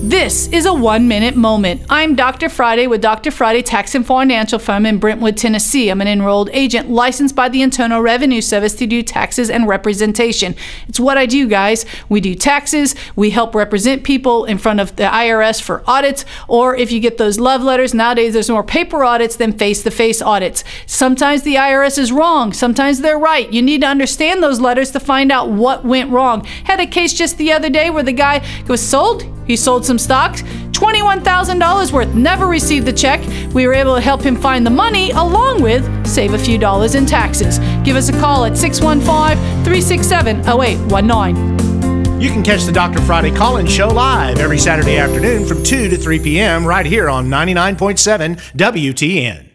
This is a one minute moment. I'm Dr. Friday with Dr. Friday Tax and Financial Firm in Brentwood, Tennessee. I'm an enrolled agent licensed by the Internal Revenue Service to do taxes and representation. It's what I do, guys. We do taxes, we help represent people in front of the IRS for audits, or if you get those love letters, nowadays there's more paper audits than face to face audits. Sometimes the IRS is wrong, sometimes they're right. You need to understand those letters to find out what went wrong. Had a case just the other day where the guy was sold he sold some stocks, $21,000 worth, never received the check. We were able to help him find the money along with save a few dollars in taxes. Give us a call at 615 367 0819. You can catch the Dr. Friday call in show live every Saturday afternoon from 2 to 3 p.m. right here on 99.7 WTN.